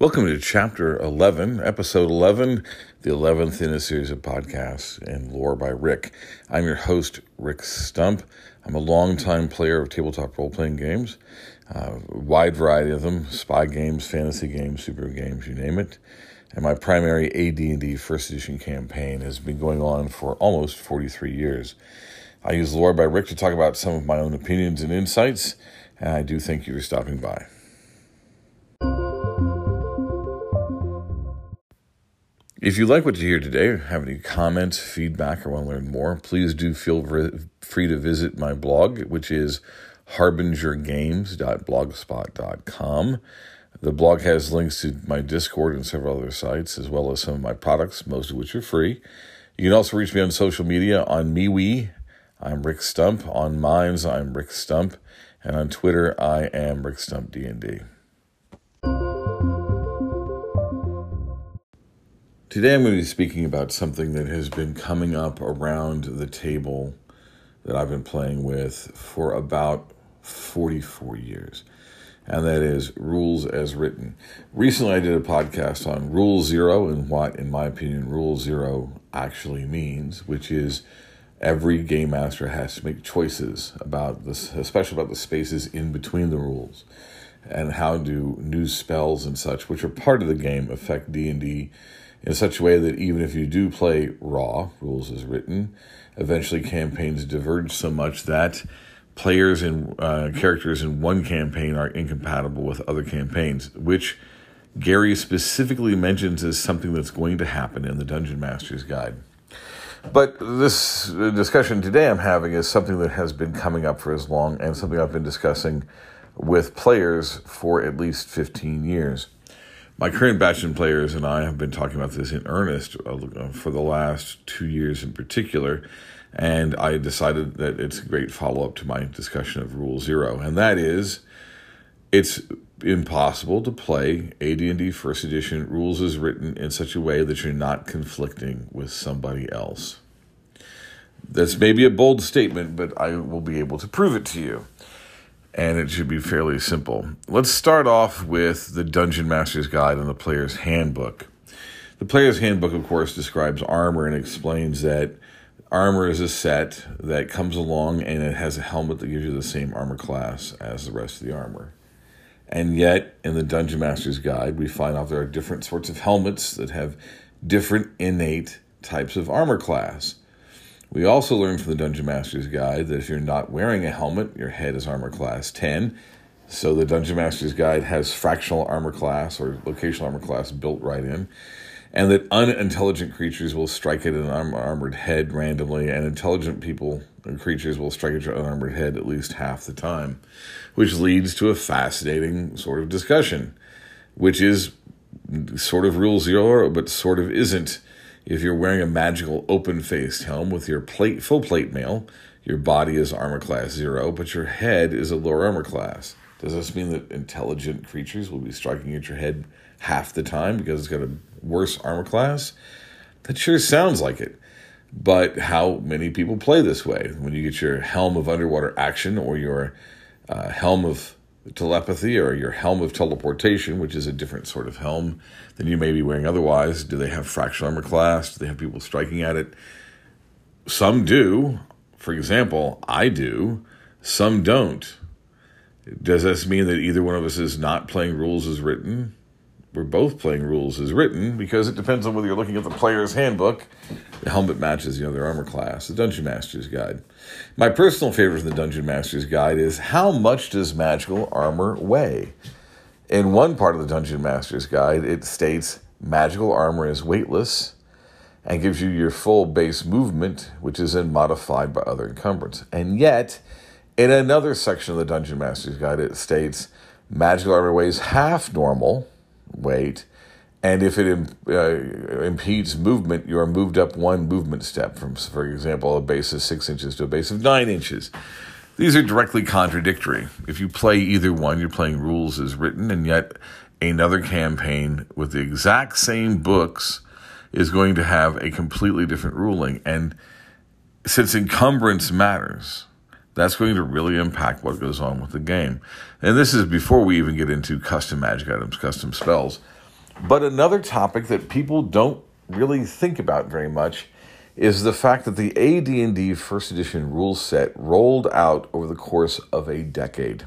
Welcome to Chapter 11, Episode 11, the 11th in a series of podcasts and lore by Rick. I'm your host, Rick Stump. I'm a longtime player of tabletop role playing games, uh, wide variety of them spy games, fantasy games, super games, you name it. And my primary AD&D first edition campaign has been going on for almost 43 years. I use lore by Rick to talk about some of my own opinions and insights, and I do thank you for stopping by. If you like what you hear today, have any comments, feedback, or want to learn more, please do feel free to visit my blog, which is harbingergames.blogspot.com. The blog has links to my Discord and several other sites, as well as some of my products, most of which are free. You can also reach me on social media on MeWe. I'm Rick Stump. On Minds, I'm Rick Stump. And on Twitter, I am Rick Stump D&D. Today I'm going to be speaking about something that has been coming up around the table that I've been playing with for about 44 years, and that is rules as written. Recently I did a podcast on Rule Zero and what, in my opinion, Rule Zero actually means, which is every game master has to make choices about this, especially about the spaces in between the rules and how do new spells and such, which are part of the game, affect D&D in such a way that even if you do play raw, rules as written, eventually campaigns diverge so much that players and uh, characters in one campaign are incompatible with other campaigns, which Gary specifically mentions as something that's going to happen in the Dungeon Master's Guide. But this discussion today I'm having is something that has been coming up for as long and something I've been discussing with players for at least 15 years. My current of players and I have been talking about this in earnest uh, for the last two years in particular, and I decided that it's a great follow up to my discussion of Rule Zero, and that is, it's impossible to play AD&D First Edition rules as written in such a way that you're not conflicting with somebody else. That's maybe a bold statement, but I will be able to prove it to you and it should be fairly simple. Let's start off with the Dungeon Master's Guide and the Player's Handbook. The Player's Handbook, of course, describes armor and explains that armor is a set that comes along and it has a helmet that gives you the same armor class as the rest of the armor. And yet, in the Dungeon Master's Guide, we find out there are different sorts of helmets that have different innate types of armor class. We also learned from the Dungeon Master's Guide that if you're not wearing a helmet, your head is armor class 10. So the Dungeon Master's Guide has fractional armor class or locational armor class built right in. And that unintelligent creatures will strike at an armored head randomly, and intelligent people and creatures will strike at your unarmored head at least half the time, which leads to a fascinating sort of discussion, which is sort of rule zero, but sort of isn't if you're wearing a magical open faced helm with your plate full plate mail, your body is armor class zero, but your head is a lower armor class. Does this mean that intelligent creatures will be striking at your head half the time because it's got a worse armor class? That sure sounds like it. But how many people play this way? When you get your helm of underwater action or your uh, helm of telepathy or your helm of teleportation, which is a different sort of helm than you may be wearing otherwise? Do they have fractional armor class? Do they have people striking at it? Some do. For example, I do. Some don't. Does this mean that either one of us is not playing rules as written? We're both playing rules as written because it depends on whether you're looking at the player's handbook. The helmet matches the other armor class, the Dungeon Master's Guide. My personal favorite in the Dungeon Master's Guide is how much does magical armor weigh? In one part of the Dungeon Master's Guide, it states magical armor is weightless and gives you your full base movement, which is then modified by other encumbrance. And yet, in another section of the Dungeon Master's Guide, it states magical armor weighs half normal weight. And if it uh, impedes movement, you are moved up one movement step from, for example, a base of six inches to a base of nine inches. These are directly contradictory. If you play either one, you're playing rules as written, and yet another campaign with the exact same books is going to have a completely different ruling. And since encumbrance matters, that's going to really impact what goes on with the game. And this is before we even get into custom magic items, custom spells. But another topic that people don't really think about very much is the fact that the AD&D first edition rule set rolled out over the course of a decade.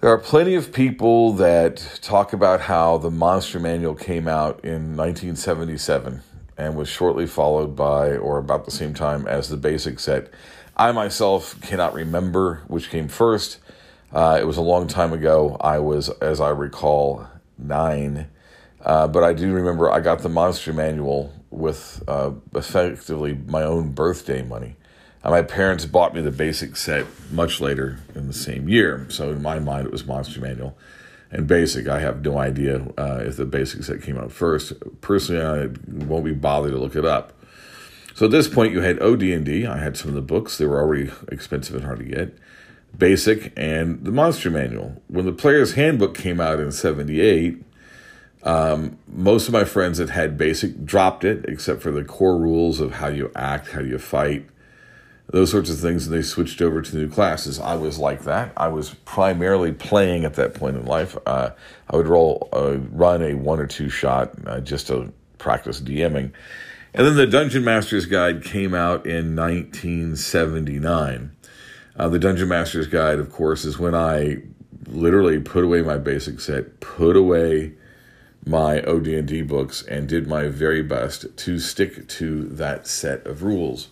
There are plenty of people that talk about how the Monster Manual came out in 1977 and was shortly followed by, or about the same time as, the basic set. I myself cannot remember which came first. Uh, it was a long time ago. I was, as I recall, nine. Uh, but I do remember I got the Monster Manual with uh, effectively my own birthday money. Uh, my parents bought me the basic set much later in the same year. So in my mind, it was Monster Manual and Basic. I have no idea uh, if the basic set came out first. Personally, I won't be bothered to look it up. So at this point, you had OD&D. I had some of the books. They were already expensive and hard to get. Basic and the Monster Manual. When the Player's Handbook came out in 78, um, most of my friends that had Basic dropped it, except for the core rules of how you act, how you fight, those sorts of things, and they switched over to new classes. I was like that. I was primarily playing at that point in life. Uh, I would roll, uh, run a one or two shot uh, just to practice DMing. And then the Dungeon Master's Guide came out in 1979. Uh, the Dungeon Master's Guide, of course, is when I literally put away my basic set, put away my OD&D books, and did my very best to stick to that set of rules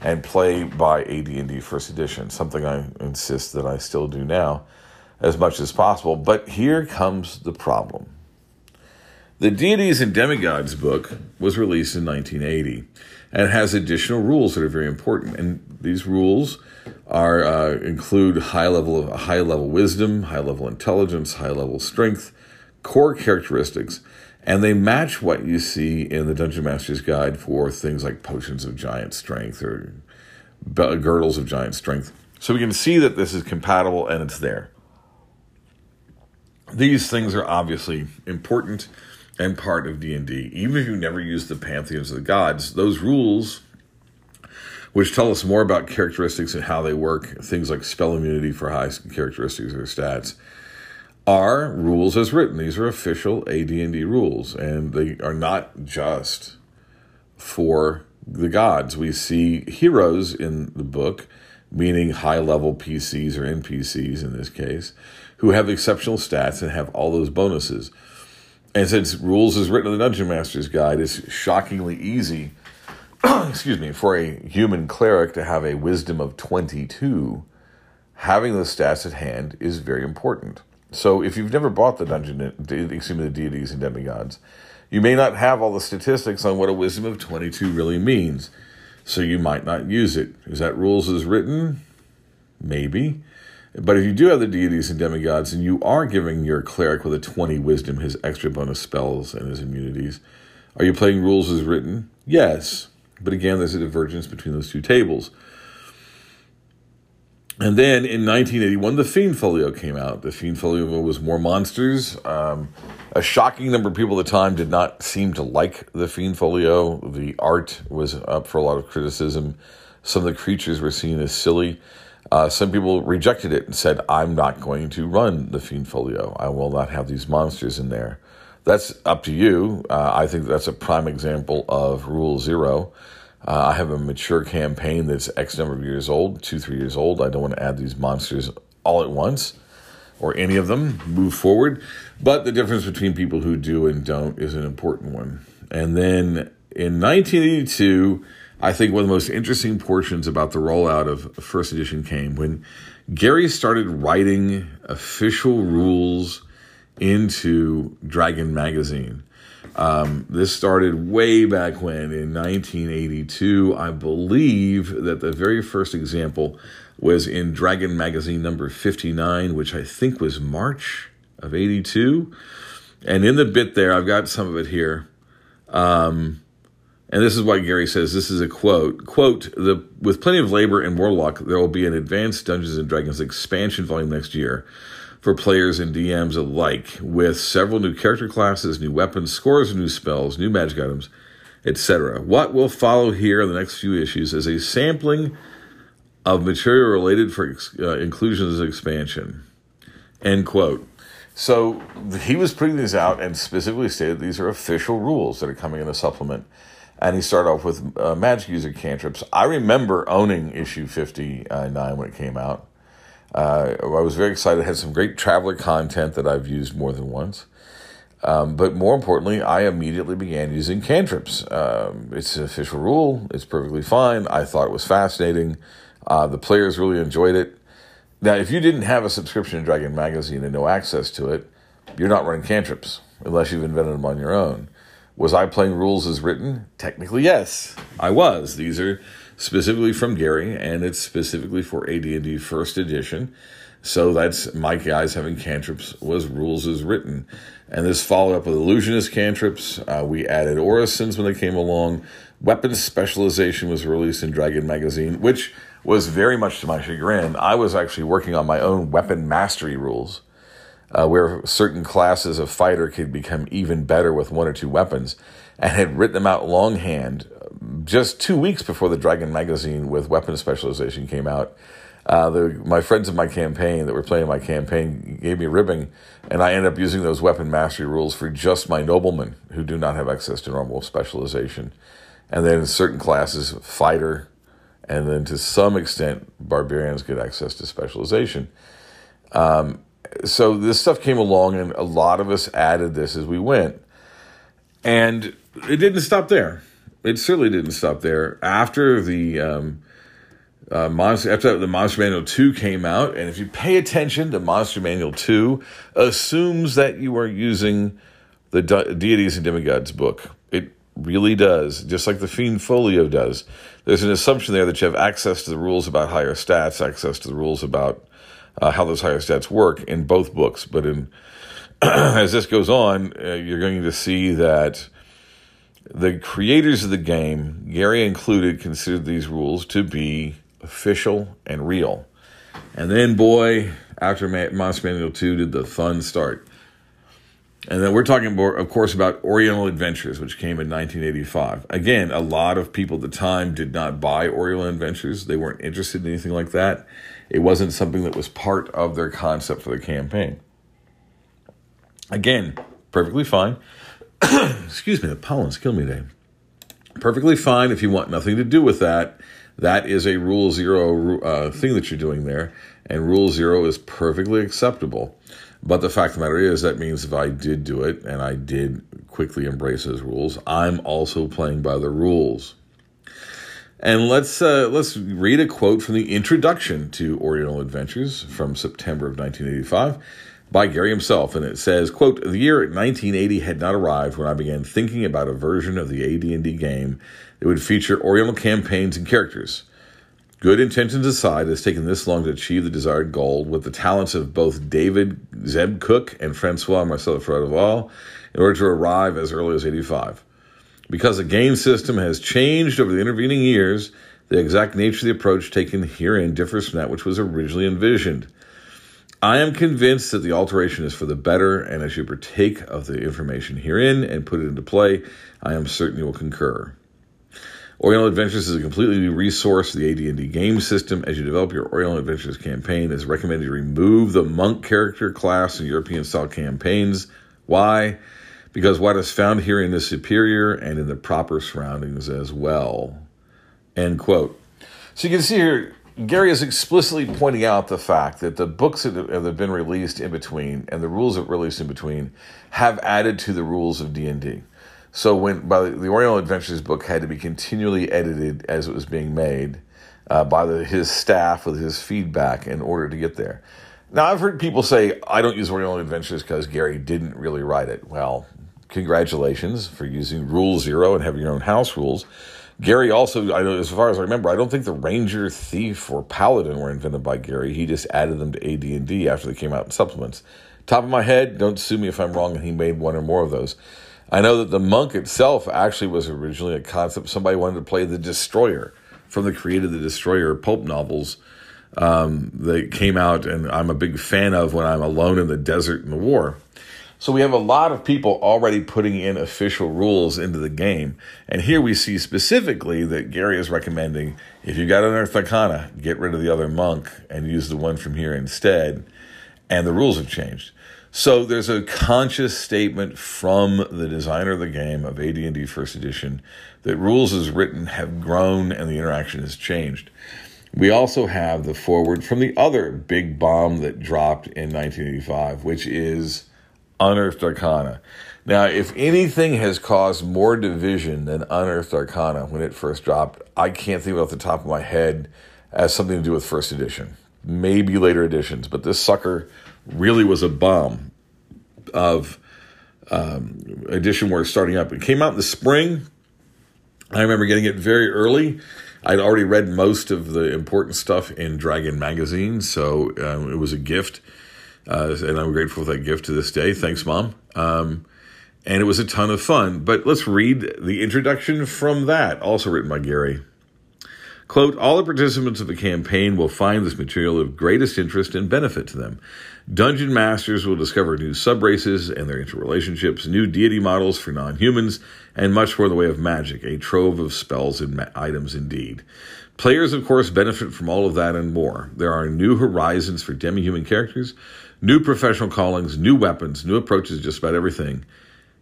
and play by AD&D First Edition, something I insist that I still do now as much as possible. But here comes the problem. The Deities and Demigods book was released in 1980 and has additional rules that are very important. And these rules are uh, include high level of high level wisdom, high level intelligence, high level strength, core characteristics, and they match what you see in the Dungeon Master's Guide for things like potions of giant strength or girdles of giant strength. So we can see that this is compatible and it's there. These things are obviously important and part of D&D. Even if you never use the pantheons of the gods, those rules which tell us more about characteristics and how they work, things like spell immunity for high characteristics or stats, are rules as written. These are official AD&D rules, and they are not just for the gods. We see heroes in the book, meaning high level PCs or NPCs in this case, who have exceptional stats and have all those bonuses. And since rules is written in the Dungeon Master's Guide, it's shockingly easy, excuse me, for a human cleric to have a wisdom of 22. Having those stats at hand is very important. So if you've never bought the dungeon, excuse me, the deities and demigods, you may not have all the statistics on what a wisdom of 22 really means. So you might not use it. Is that rules as written? Maybe. But if you do have the deities and demigods and you are giving your cleric with a 20 wisdom his extra bonus spells and his immunities, are you playing rules as written? Yes. But again, there's a divergence between those two tables. And then in 1981, the Fiend Folio came out. The Fiend Folio was more monsters. Um, a shocking number of people at the time did not seem to like the Fiend Folio. The art was up for a lot of criticism. Some of the creatures were seen as silly. Uh, some people rejected it and said, I'm not going to run the Fiend Folio. I will not have these monsters in there. That's up to you. Uh, I think that's a prime example of Rule Zero. Uh, I have a mature campaign that's X number of years old, two, three years old. I don't want to add these monsters all at once or any of them move forward. But the difference between people who do and don't is an important one. And then in 1982, I think one of the most interesting portions about the rollout of first edition came when Gary started writing official rules into Dragon Magazine. Um, this started way back when in 1982. I believe that the very first example was in Dragon Magazine number 59, which I think was March of 82. And in the bit there, I've got some of it here. Um, and this is what Gary says. This is a quote. Quote, the, with plenty of labor and Warlock, there will be an advanced Dungeons and Dragons expansion volume next year for players and DMs alike, with several new character classes, new weapons, scores of new spells, new magic items, etc. What will follow here in the next few issues is a sampling of material related for uh, inclusion as expansion. End quote. So he was putting these out and specifically stated these are official rules that are coming in a supplement. And he started off with uh, magic user cantrips. I remember owning issue 59 when it came out. Uh, I was very excited. It had some great Traveller content that I've used more than once. Um, but more importantly, I immediately began using cantrips. Um, it's an official rule. It's perfectly fine. I thought it was fascinating. Uh, the players really enjoyed it. Now, if you didn't have a subscription to Dragon Magazine and no access to it, you're not running cantrips unless you've invented them on your own. Was I playing rules as written? Technically, yes, I was. These are specifically from Gary, and it's specifically for AD&D First Edition. So that's my guys having cantrips was rules as written. And this followed up with illusionist cantrips. Uh, we added orisons when they came along. Weapons specialization was released in Dragon Magazine, which was very much to my chagrin. I was actually working on my own weapon mastery rules, uh, where certain classes of fighter could become even better with one or two weapons, and had written them out longhand just two weeks before the Dragon magazine with weapon specialization came out. Uh, the, my friends in my campaign that were playing my campaign gave me a ribbing, and I ended up using those weapon mastery rules for just my noblemen who do not have access to normal specialization. And then in certain classes, fighter, and then to some extent, barbarians get access to specialization. Um, so this stuff came along, and a lot of us added this as we went. And it didn't stop there. It certainly didn't stop there. After the um, uh, Monster, after the Monster Manual 2 came out, and if you pay attention to Monster Manual 2, assumes that you are using the De- Deities and Demigods book. It really does, just like the Fiend Folio does. There's an assumption there that you have access to the rules about higher stats, access to the rules about uh, how those higher stats work in both books. But in as this goes on, uh, you're going to see that the creators of the game, Gary included, considered these rules to be official and real. And then, boy, after Monster Manual 2 did the fun start. And then we're talking, more, of course, about Oriental Adventures, which came in 1985. Again, a lot of people at the time did not buy Oriental Adventures. They weren't interested in anything like that. It wasn't something that was part of their concept for the campaign. Again, perfectly fine. Excuse me, the pollen's killing me today. Perfectly fine if you want nothing to do with that. That is a rule zero uh, thing that you're doing there, and rule zero is perfectly acceptable. But the fact of the matter is, that means if I did do it and I did quickly embrace those rules, I'm also playing by the rules. And let's uh, let's read a quote from the introduction to Oriental Adventures from September of 1985 by Gary himself, and it says, "quote The year 1980 had not arrived when I began thinking about a version of the AD&D game that would feature Oriental campaigns and characters." Good intentions aside, it has taken this long to achieve the desired goal with the talents of both David Zeb Cook and Francois Marcela-Froideval in order to arrive as early as 85. Because the game system has changed over the intervening years, the exact nature of the approach taken herein differs from that which was originally envisioned. I am convinced that the alteration is for the better, and as you partake of the information herein and put it into play, I am certain you will concur. Oriental Adventures is a completely new resource for the AD&D game system. As you develop your Oriental Adventures campaign, it is recommended you remove the monk character class in European-style campaigns. Why? Because what is found here in is superior and in the proper surroundings as well. End quote. So you can see here, Gary is explicitly pointing out the fact that the books that have been released in between and the rules that were released in between have added to the rules of D&D. So when by the, the Oriental Adventures book had to be continually edited as it was being made uh, by the, his staff with his feedback in order to get there. Now I've heard people say I don't use Oriental Adventures because Gary didn't really write it. Well, congratulations for using Rule Zero and having your own house rules. Gary also, I as far as I remember, I don't think the Ranger, Thief, or Paladin were invented by Gary. He just added them to AD and D after they came out in supplements. Top of my head, don't sue me if I'm wrong. He made one or more of those. I know that the monk itself actually was originally a concept. Somebody wanted to play the Destroyer from the creator of the Destroyer pulp novels um, that came out, and I'm a big fan of when I'm alone in the desert in the war. So we have a lot of people already putting in official rules into the game. And here we see specifically that Gary is recommending if you got Unearthed Arcana, get rid of the other monk and use the one from here instead. And the rules have changed. So there's a conscious statement from the designer of the game of AD&D First Edition that rules as written have grown and the interaction has changed. We also have the forward from the other big bomb that dropped in 1985, which is Unearthed Arcana. Now, if anything has caused more division than Unearthed Arcana when it first dropped, I can't think off the top of my head as something to do with first edition. Maybe later editions, but this sucker really was a bomb of um, edition where it's starting up. It came out in the spring. I remember getting it very early. I'd already read most of the important stuff in Dragon magazine, so um, it was a gift, uh, and I'm grateful for that gift to this day. Thanks, Mom. Um, and it was a ton of fun. But let's read the introduction from that, also written by Gary. Quote, all the participants of the campaign will find this material of greatest interest and benefit to them. Dungeon masters will discover new subraces and their interrelationships, new deity models for non humans, and much more in the way of magic, a trove of spells and ma- items indeed. Players, of course, benefit from all of that and more. There are new horizons for demi human characters, new professional callings, new weapons, new approaches just about everything.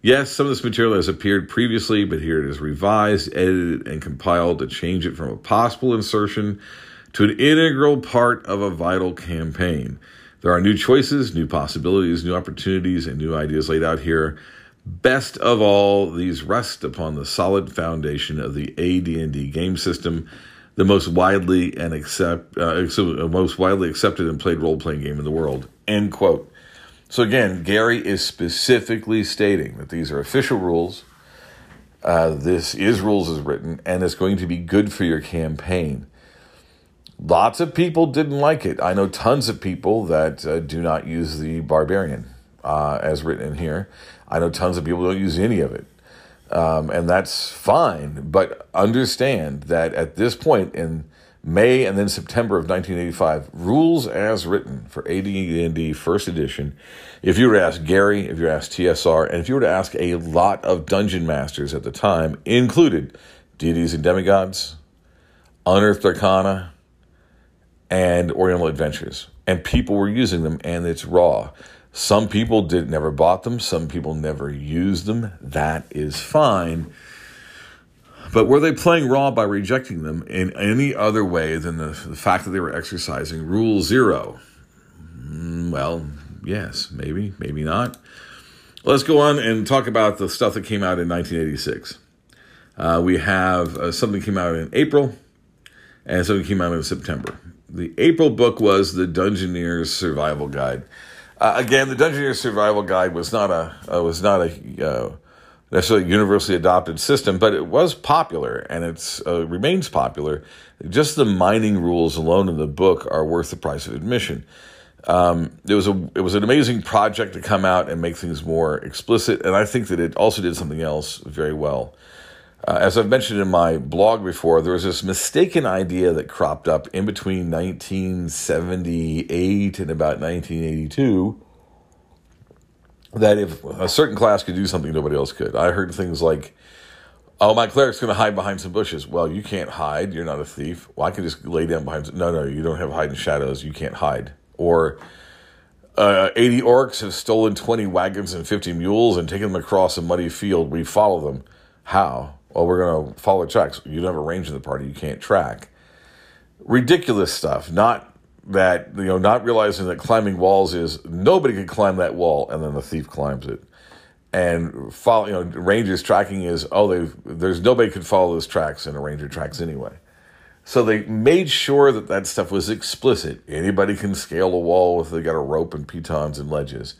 Yes, some of this material has appeared previously, but here it is revised, edited, and compiled to change it from a possible insertion to an integral part of a vital campaign. There are new choices, new possibilities, new opportunities, and new ideas laid out here. Best of all, these rest upon the solid foundation of the AD&D game system, the most widely and accept, uh, most widely accepted and played role-playing game in the world. End quote. So again, Gary is specifically stating that these are official rules. Uh, this is rules as written, and it's going to be good for your campaign. Lots of people didn't like it. I know tons of people that uh, do not use the barbarian uh, as written in here. I know tons of people don't use any of it. Um, and that's fine. But understand that at this point in May and then September of 1985, rules as written for AD&D First Edition. If you were to ask Gary, if you were TSR, and if you were to ask a lot of dungeon masters at the time, included deities and demigods, unearthed arcana, and Oriental Adventures, and people were using them, and it's raw. Some people did never bought them. Some people never used them. That is fine but were they playing raw by rejecting them in any other way than the, the fact that they were exercising Rule Zero? Mm, well, yes, maybe, maybe not. Let's go on and talk about the stuff that came out in 1986. Uh, we have uh, something came out in April and something came out in September. The April book was the Dungeoneer's Survival Guide. Uh, again, the Dungeoneer's Survival Guide was not a uh, was not a uh, necessarily universally adopted system, but it was popular and it uh, remains popular. Just the mining rules alone in the book are worth the price of admission. Um, it was a it was an amazing project to come out and make things more explicit, and I think that it also did something else very well. Uh, as I've mentioned in my blog before, there was this mistaken idea that cropped up in between 1978 and about 1982 that if a certain class could do something nobody else could. I heard things like, "Oh, my cleric's going to hide behind some bushes." Well, you can't hide. You're not a thief. Well, I can just lay down behind. No, no, you don't have hiding shadows. You can't hide. Or uh, 80 orcs have stolen 20 wagons and 50 mules and taken them across a muddy field. We follow them. How? Well, we're going to follow tracks. You don't have a range in the party. You can't track. Ridiculous stuff. Not that you know not realizing that climbing walls is nobody can climb that wall and then the thief climbs it and follow you know rangers tracking is oh they there's nobody could follow those tracks and a ranger tracks anyway so they made sure that that stuff was explicit anybody can scale a wall if they got a rope and pitons and ledges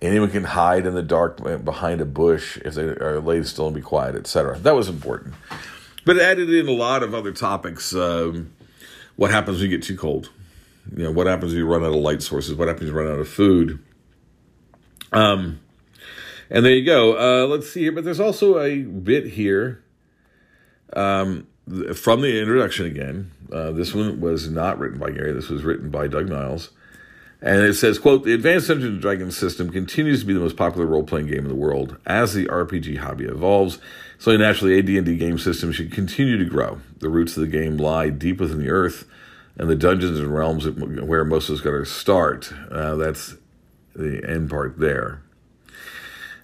anyone can hide in the dark behind a bush if they are laid still and be quiet etc that was important but it added in a lot of other topics um, what happens when you get too cold you know, what happens when you run out of light sources? What happens when you run out of food? Um, and there you go. Uh, let's see here. But there's also a bit here um, from the introduction again. Uh, this one was not written by Gary. This was written by Doug Niles. And it says, quote, the Advanced Dungeons and Dragons system continues to be the most popular role-playing game in the world. As the RPG hobby evolves, so naturally AD&D game systems should continue to grow. The roots of the game lie deep within the earth, and the dungeons and realms where most of us got to start. Uh, that's the end part there.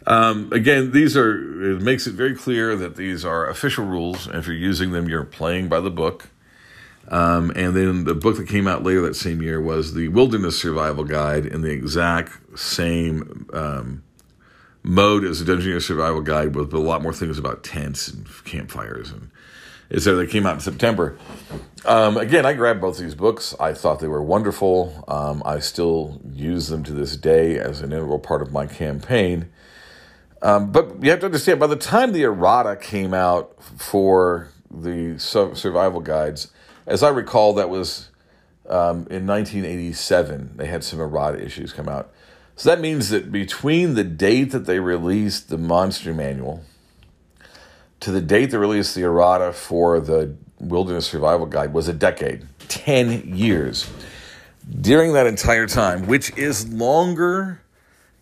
Um, again, these are, it makes it very clear that these are official rules. And if you're using them, you're playing by the book. Um, and then the book that came out later that same year was the Wilderness Survival Guide in the exact same um, mode as the Dungeoneer Survival Guide, with a lot more things about tents and campfires and etc. That came out in September. Um, again, I grabbed both these books. I thought they were wonderful. Um, I still use them to this day as an integral part of my campaign. Um, but you have to understand, by the time the errata came out for the survival guides, as I recall, that was um, in 1987. They had some errata issues come out. So that means that between the date that they released the Monster Manual to the date they released the errata for the Wilderness Survival Guide was a decade, 10 years. During that entire time, which is longer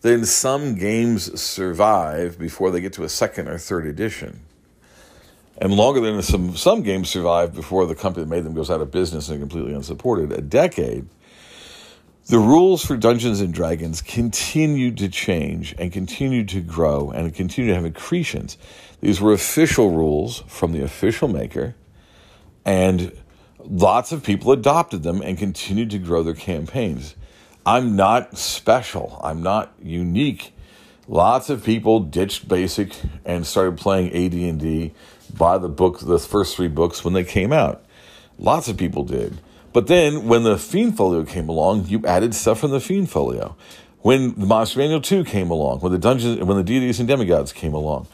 than some games survive before they get to a second or third edition. And longer than some, some games survive before the company that made them goes out of business and completely unsupported. A decade. The rules for Dungeons and Dragons continued to change and continued to grow and continued to have accretions. These were official rules from the official maker, and lots of people adopted them and continued to grow their campaigns. I'm not special. I'm not unique. Lots of people ditched basic and started playing AD&D by the book, the first three books when they came out. Lots of people did. But then when the Fiend Folio came along, you added stuff from the Fiend Folio. When the Monster Manual 2 came along, when the Dungeons, when the Deities and Demigods came along,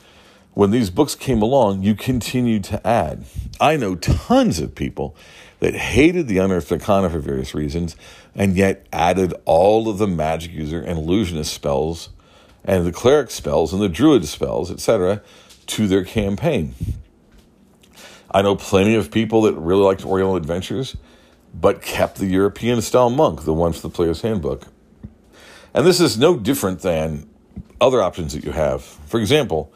when these books came along, you continued to add. I know tons of people that hated the Unearthed Arcana for various reasons, and yet added all of the magic user and illusionist spells, and the cleric spells, and the druid spells, etc., to their campaign. I know plenty of people that really liked Oriental Adventures, but kept the European style monk, the one for the Player's Handbook. And this is no different than other options that you have. For example,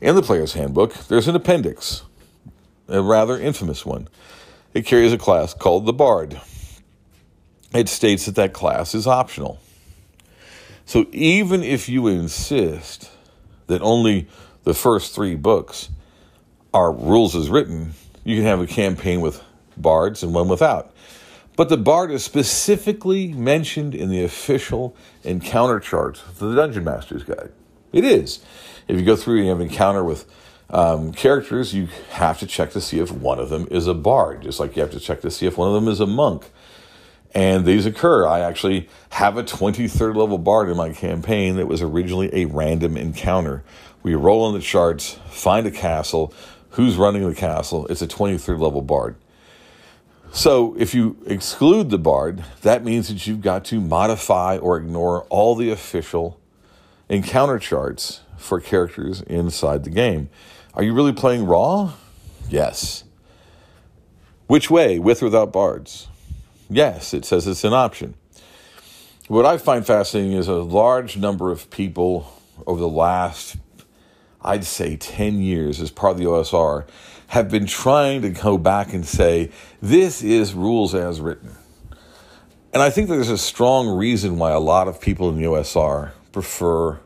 in the Player's Handbook, there's an appendix, a rather infamous one it carries a class called the Bard. It states that that class is optional. So even if you insist that only the first three books are rules as written, you can have a campaign with bards and one without. But the bard is specifically mentioned in the official encounter charts for the Dungeon Master's Guide. It is. If you go through and you have an encounter with um, characters, you have to check to see if one of them is a bard, just like you have to check to see if one of them is a monk. And these occur. I actually have a 23rd level bard in my campaign that was originally a random encounter. We roll on the charts, find a castle, who's running the castle. It's a 23rd level bard. So if you exclude the bard, that means that you've got to modify or ignore all the official encounter charts for characters inside the game. Are you really playing raw? Yes. Which way, with or without bards? Yes, it says it's an option. What I find fascinating is a large number of people over the last, I'd say, 10 years as part of the OSR have been trying to go back and say, this is rules as written. And I think there's a strong reason why a lot of people in the OSR prefer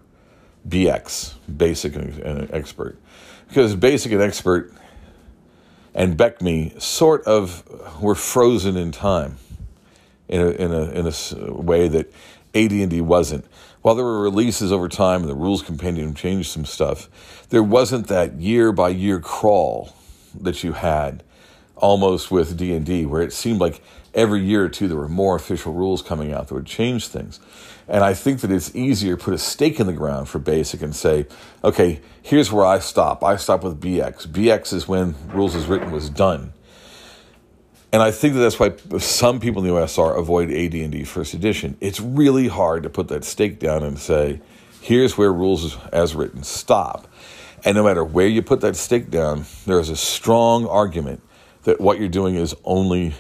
BX, basic and expert because basic and expert and BECMI sort of were frozen in time in a, in a, in a way that AD&D wasn't. While there were releases over time and the rules compendium changed some stuff, there wasn't that year by year crawl that you had almost with D&D where it seemed like every year or two there were more official rules coming out that would change things. And I think that it's easier to put a stake in the ground for basic and say, okay, here's where I stop. I stop with BX. BX is when rules as written was done. And I think that that's why some people in the OSR avoid AD&D first edition. It's really hard to put that stake down and say, here's where rules as written stop. And no matter where you put that stake down, there is a strong argument that what you're doing is only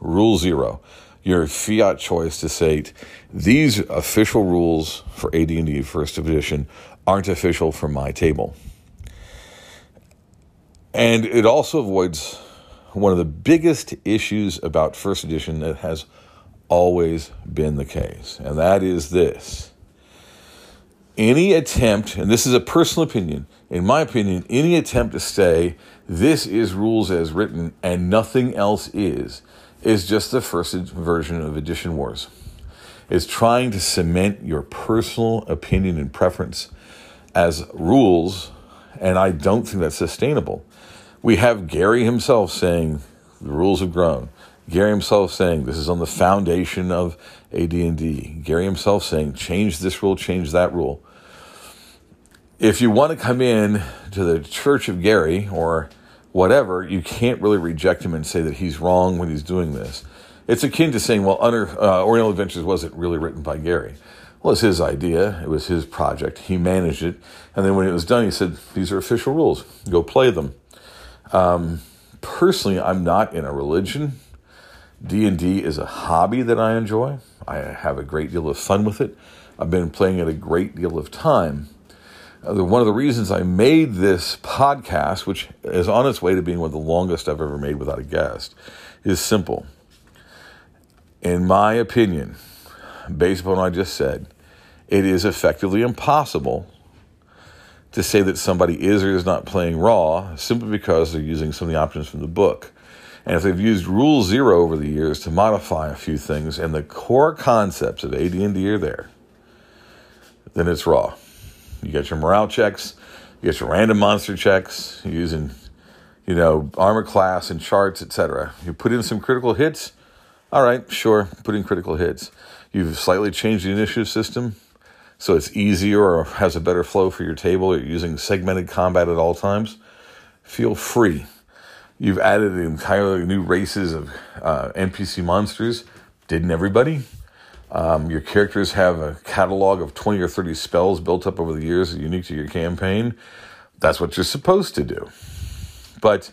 rule zero your fiat choice to say these official rules for AD&D First Edition aren't official for my table. And it also avoids one of the biggest issues about First Edition that has always been the case, and that is this. any attempt, and this is a personal opinion, in my opinion, any attempt to say this is rules as written and nothing else is, is just the first version of Edition Wars. It's trying to cement your personal opinion and preference as rules, and I don't think that's sustainable. We have Gary himself saying the rules have grown. Gary himself saying this is on the foundation of AD&D. Gary himself saying change this rule, change that rule. If you want to come in to the Church of Gary or whatever, you can't really reject him and say that he's wrong when he's doing this. It's akin to saying, well, Under, uh, Oriental Adventures wasn't really written by Gary. Well, it's his idea. It was his project. He managed it. And then when it was done, he said, these are official rules. Go play them. Um, personally, I'm not in a religion. D&D is a hobby that I enjoy. I have a great deal of fun with it. I've been playing it a great deal of time. Uh, one of the reasons I made this podcast, which is on its way to being one of the longest I've ever made without a guest, is simple. In my opinion, based upon what I just said, it is effectively impossible to say that somebody is or is not playing raw simply because they're using some of the options from the book. And if they've used Rule Zero over the years to modify a few things and the core concepts of AD&D are there, then it's raw. You get your morale checks, you get your random monster checks, you're using, you know, armor class and charts, etc. You put in some critical hits, all right, sure, put in critical hits. You've slightly changed the initiative system so it's easier or has a better flow for your table. You're using segmented combat at all times. Feel free You've added entirely new races of uh, NPC monsters. Didn't everybody? Um, your characters have a catalog of 20 or 30 spells built up over the years unique to your campaign. That's what you're supposed to do. But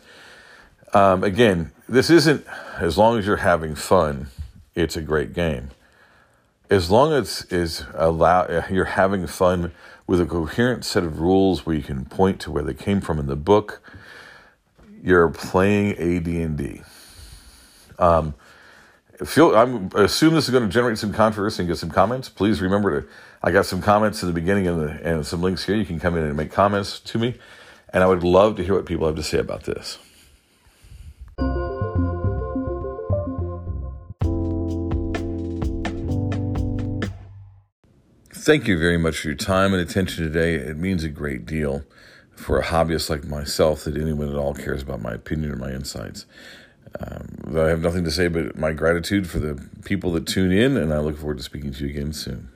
um, again, this isn't, as long as you're having fun, it's a great game. As long as is allow, you're having fun with a coherent set of rules where you can point to where they came from in the book you're playing AD&D. Um, feel I'm assume this is going to generate some controversy and get some comments. Please remember to I got some comments in the beginning and, the, and some links here. You can come in and make comments to me, and I would love to hear what people have to say about this. Thank you very much for your time and attention today. It means a great deal for a hobbyist like myself that anyone at all cares about my opinion or my insights. Um, I have nothing to say but my gratitude for the people that tune in, and I look forward to speaking to you again soon.